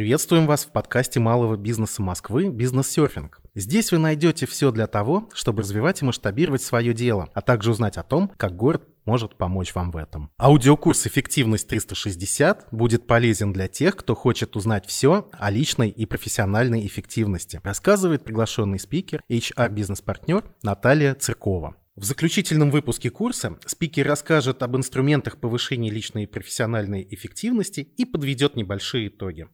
Приветствуем вас в подкасте малого бизнеса Москвы «Бизнес-серфинг». Здесь вы найдете все для того, чтобы развивать и масштабировать свое дело, а также узнать о том, как город может помочь вам в этом. Аудиокурс «Эффективность 360» будет полезен для тех, кто хочет узнать все о личной и профессиональной эффективности, рассказывает приглашенный спикер, HR-бизнес-партнер Наталья Циркова. В заключительном выпуске курса спикер расскажет об инструментах повышения личной и профессиональной эффективности и подведет небольшие итоги.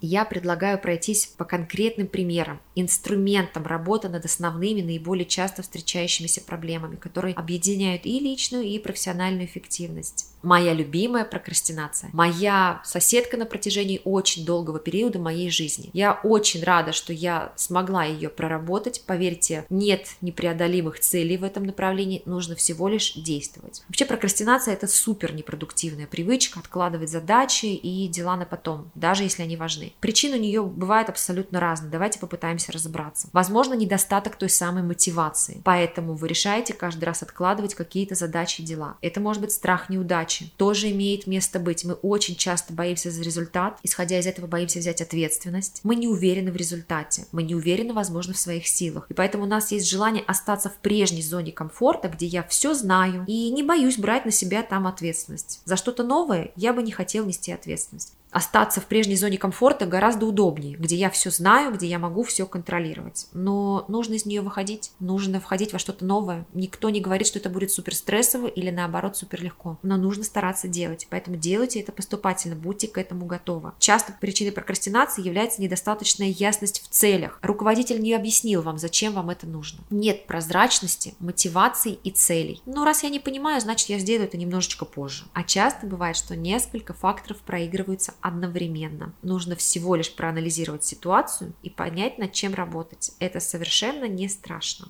Я предлагаю пройтись по конкретным примерам, инструментам работы над основными, наиболее часто встречающимися проблемами, которые объединяют и личную, и профессиональную эффективность. Моя любимая прокрастинация. Моя соседка на протяжении очень долгого периода моей жизни. Я очень рада, что я смогла ее проработать. Поверьте, нет непреодолимых целей в этом направлении, нужно всего лишь действовать. Вообще прокрастинация это супер непродуктивная привычка откладывать задачи и дела на потом, даже если они важны. Причины у нее бывают абсолютно разные. Давайте попытаемся разобраться. Возможно, недостаток той самой мотивации. Поэтому вы решаете каждый раз откладывать какие-то задачи и дела. Это может быть страх неудачи. Тоже имеет место быть. Мы очень часто боимся за результат. Исходя из этого, боимся взять ответственность. Мы не уверены в результате. Мы не уверены, возможно, в своих силах. И поэтому у нас есть желание остаться в прежней зоне комфорта, где я все знаю и не боюсь брать на себя там ответственность. За что-то новое я бы не хотел нести ответственность остаться в прежней зоне комфорта гораздо удобнее, где я все знаю, где я могу все контролировать. Но нужно из нее выходить, нужно входить во что-то новое. Никто не говорит, что это будет супер стрессово или наоборот супер легко. Но нужно стараться делать. Поэтому делайте это поступательно, будьте к этому готовы. Часто причиной прокрастинации является недостаточная ясность в целях. Руководитель не объяснил вам, зачем вам это нужно. Нет прозрачности, мотивации и целей. Но раз я не понимаю, значит я сделаю это немножечко позже. А часто бывает, что несколько факторов проигрываются одновременно. Нужно всего лишь проанализировать ситуацию и понять, над чем работать. Это совершенно не страшно.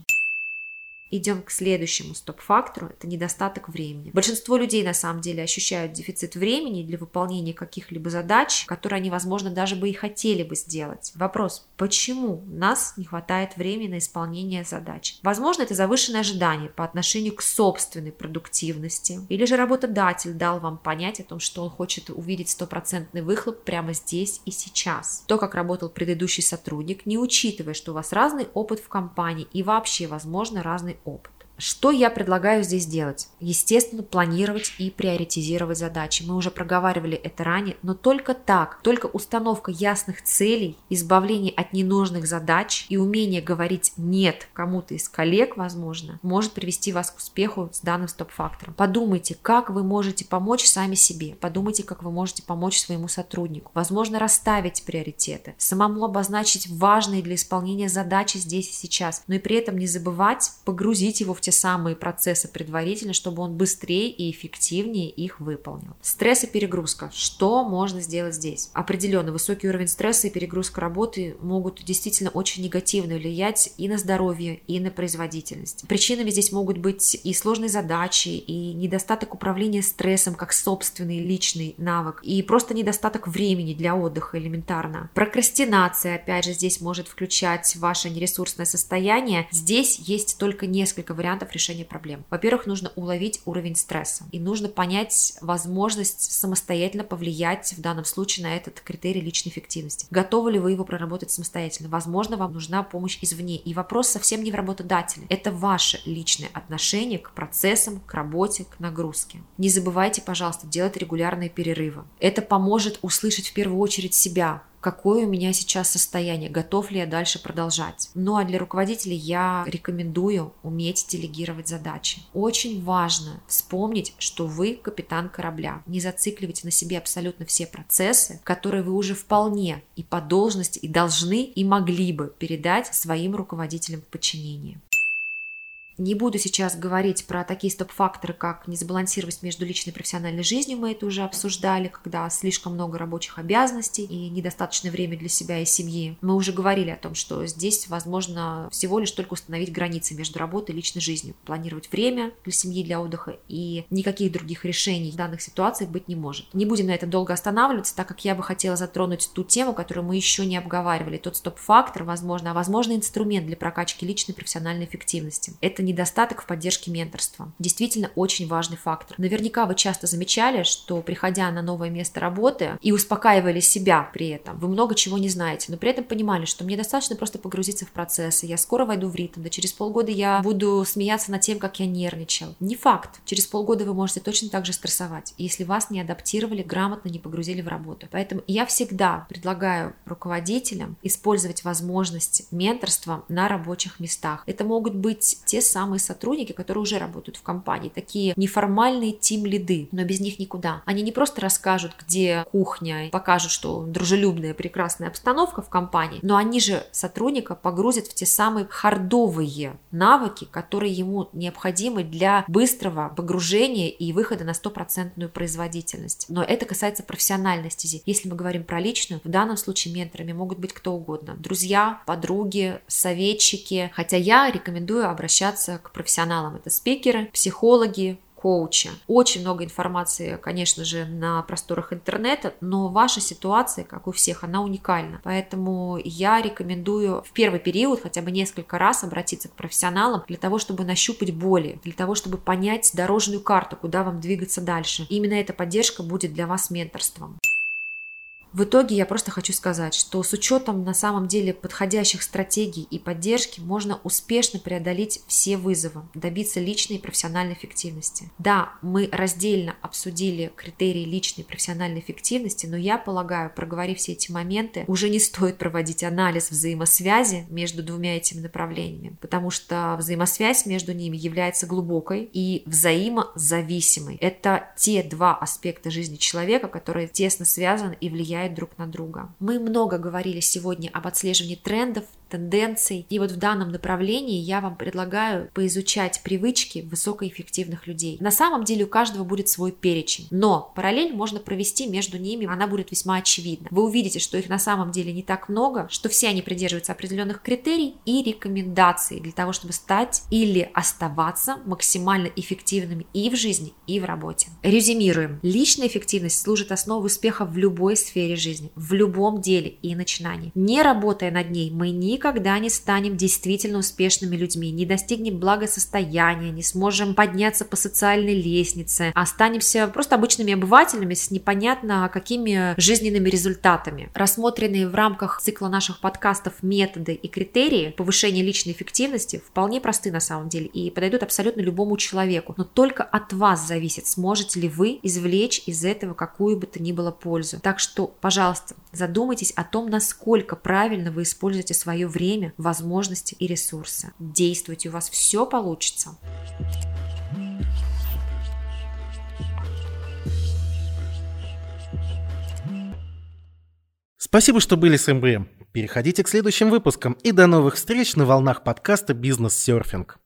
Идем к следующему стоп-фактору, это недостаток времени. Большинство людей на самом деле ощущают дефицит времени для выполнения каких-либо задач, которые они, возможно, даже бы и хотели бы сделать. Вопрос, почему у нас не хватает времени на исполнение задач? Возможно, это завышенное ожидание по отношению к собственной продуктивности, или же работодатель дал вам понять о том, что он хочет увидеть стопроцентный выхлоп прямо здесь и сейчас. То, как работал предыдущий сотрудник, не учитывая, что у вас разный опыт в компании и вообще, возможно, разный опыт. Что я предлагаю здесь делать? Естественно, планировать и приоритизировать задачи. Мы уже проговаривали это ранее, но только так, только установка ясных целей, избавление от ненужных задач и умение говорить «нет» кому-то из коллег, возможно, может привести вас к успеху с данным стоп-фактором. Подумайте, как вы можете помочь сами себе. Подумайте, как вы можете помочь своему сотруднику. Возможно, расставить приоритеты, самому обозначить важные для исполнения задачи здесь и сейчас, но и при этом не забывать погрузить его в те самые процессы предварительно, чтобы он быстрее и эффективнее их выполнил. Стресс и перегрузка. Что можно сделать здесь? Определенно, высокий уровень стресса и перегрузка работы могут действительно очень негативно влиять и на здоровье, и на производительность. Причинами здесь могут быть и сложные задачи, и недостаток управления стрессом как собственный личный навык, и просто недостаток времени для отдыха элементарно. Прокрастинация, опять же, здесь может включать ваше нересурсное состояние. Здесь есть только несколько вариантов вариантов решения проблем. Во-первых, нужно уловить уровень стресса и нужно понять возможность самостоятельно повлиять в данном случае на этот критерий личной эффективности. Готовы ли вы его проработать самостоятельно? Возможно, вам нужна помощь извне. И вопрос совсем не в работодателе. Это ваше личное отношение к процессам, к работе, к нагрузке. Не забывайте, пожалуйста, делать регулярные перерывы. Это поможет услышать в первую очередь себя, какое у меня сейчас состояние, готов ли я дальше продолжать. Ну а для руководителей я рекомендую уметь делегировать задачи. Очень важно вспомнить, что вы капитан корабля. Не зацикливайте на себе абсолютно все процессы, которые вы уже вполне и по должности и должны и могли бы передать своим руководителям в подчинении. Не буду сейчас говорить про такие стоп-факторы, как несбалансированность между личной и профессиональной жизнью, мы это уже обсуждали, когда слишком много рабочих обязанностей и недостаточное время для себя и семьи. Мы уже говорили о том, что здесь возможно всего лишь только установить границы между работой и личной жизнью, планировать время для семьи, для отдыха, и никаких других решений в данных ситуациях быть не может. Не будем на этом долго останавливаться, так как я бы хотела затронуть ту тему, которую мы еще не обговаривали, тот стоп-фактор, возможно, а возможно инструмент для прокачки личной и профессиональной эффективности. Это недостаток в поддержке менторства. Действительно очень важный фактор. Наверняка вы часто замечали, что приходя на новое место работы и успокаивали себя при этом, вы много чего не знаете, но при этом понимали, что мне достаточно просто погрузиться в процессы, я скоро войду в ритм, да через полгода я буду смеяться над тем, как я нервничал. Не факт. Через полгода вы можете точно так же стрессовать, если вас не адаптировали, грамотно не погрузили в работу. Поэтому я всегда предлагаю руководителям использовать возможности менторства на рабочих местах. Это могут быть те самые сотрудники, которые уже работают в компании, такие неформальные тим-лиды, но без них никуда. Они не просто расскажут, где кухня, покажут, что дружелюбная, прекрасная обстановка в компании, но они же сотрудника погрузят в те самые хардовые навыки, которые ему необходимы для быстрого погружения и выхода на стопроцентную производительность. Но это касается профессиональной стези. Если мы говорим про личную, в данном случае менторами могут быть кто угодно. Друзья, подруги, советчики. Хотя я рекомендую обращаться к профессионалам. Это спикеры, психологи, коуча. Очень много информации, конечно же, на просторах интернета, но ваша ситуация, как у всех, она уникальна. Поэтому я рекомендую в первый период хотя бы несколько раз обратиться к профессионалам для того, чтобы нащупать боли, для того, чтобы понять дорожную карту, куда вам двигаться дальше. Именно эта поддержка будет для вас менторством. В итоге я просто хочу сказать, что с учетом на самом деле подходящих стратегий и поддержки можно успешно преодолеть все вызовы, добиться личной и профессиональной эффективности. Да, мы раздельно обсудили критерии личной и профессиональной эффективности, но я полагаю, проговорив все эти моменты, уже не стоит проводить анализ взаимосвязи между двумя этими направлениями, потому что взаимосвязь между ними является глубокой и взаимозависимой. Это те два аспекта жизни человека, которые тесно связаны и влияют влияют друг на друга. Мы много говорили сегодня об отслеживании трендов, тенденций. И вот в данном направлении я вам предлагаю поизучать привычки высокоэффективных людей. На самом деле у каждого будет свой перечень, но параллель можно провести между ними, она будет весьма очевидна. Вы увидите, что их на самом деле не так много, что все они придерживаются определенных критерий и рекомендаций для того, чтобы стать или оставаться максимально эффективными и в жизни, и в работе. Резюмируем. Личная эффективность служит основой успеха в любой сфере жизни, в любом деле и начинании. Не работая над ней, мы не никогда не станем действительно успешными людьми, не достигнем благосостояния, не сможем подняться по социальной лестнице, а останемся просто обычными обывателями с непонятно какими жизненными результатами. Рассмотренные в рамках цикла наших подкастов методы и критерии повышения личной эффективности вполне просты на самом деле и подойдут абсолютно любому человеку. Но только от вас зависит, сможете ли вы извлечь из этого какую бы то ни было пользу. Так что, пожалуйста, задумайтесь о том, насколько правильно вы используете время, возможности и ресурсы. Действуйте, у вас все получится. Спасибо, что были с МБМ. Переходите к следующим выпускам и до новых встреч на волнах подкаста «Бизнес-серфинг».